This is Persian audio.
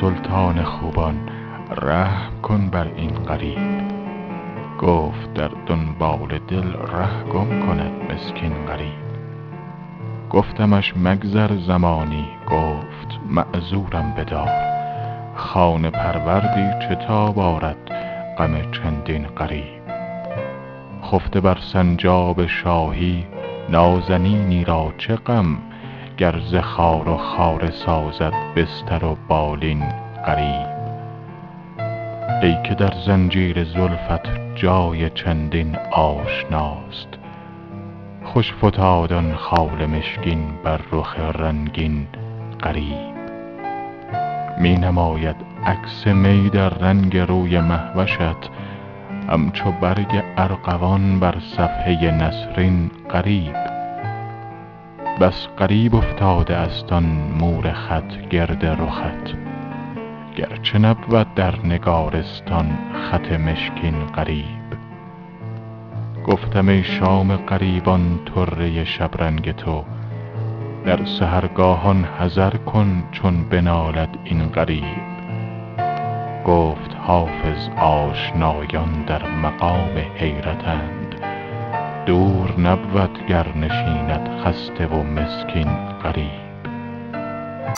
سلطان خوبان رحم کن بر این غریب. گفت در دنبال دل ره گم کند مسکین غریب. گفتمش مگذر زمانی گفت معذورم بدار. خانه پروردی چه تاب آرد غم چندین غریب. خفته بر سنجاب شاهی نازنینی را چه غم گر ز خار و خاره سازد بستر و بالین غریب. ای که در زنجیر زلفت جای چندین آشناست خوش فتاد آن خال مشکین بر رخ رنگین غریب. می نماید عکس می در رنگ روی مهوشت همچو برگ ارغوان بر صفحه نسرین غریب. بس غریب افتاده است آن مور خط گرد رخت. گرچه نبود در نگارستان خط مشکین غریب گفتم ای شام غریبان طره شبرنگ تو. در سحرگاهان حذر کن چون بنالد این غریب گفت حافظ آشنایان در مقام حیرتند دور نبود گر نشیند خسته و مسکین غریب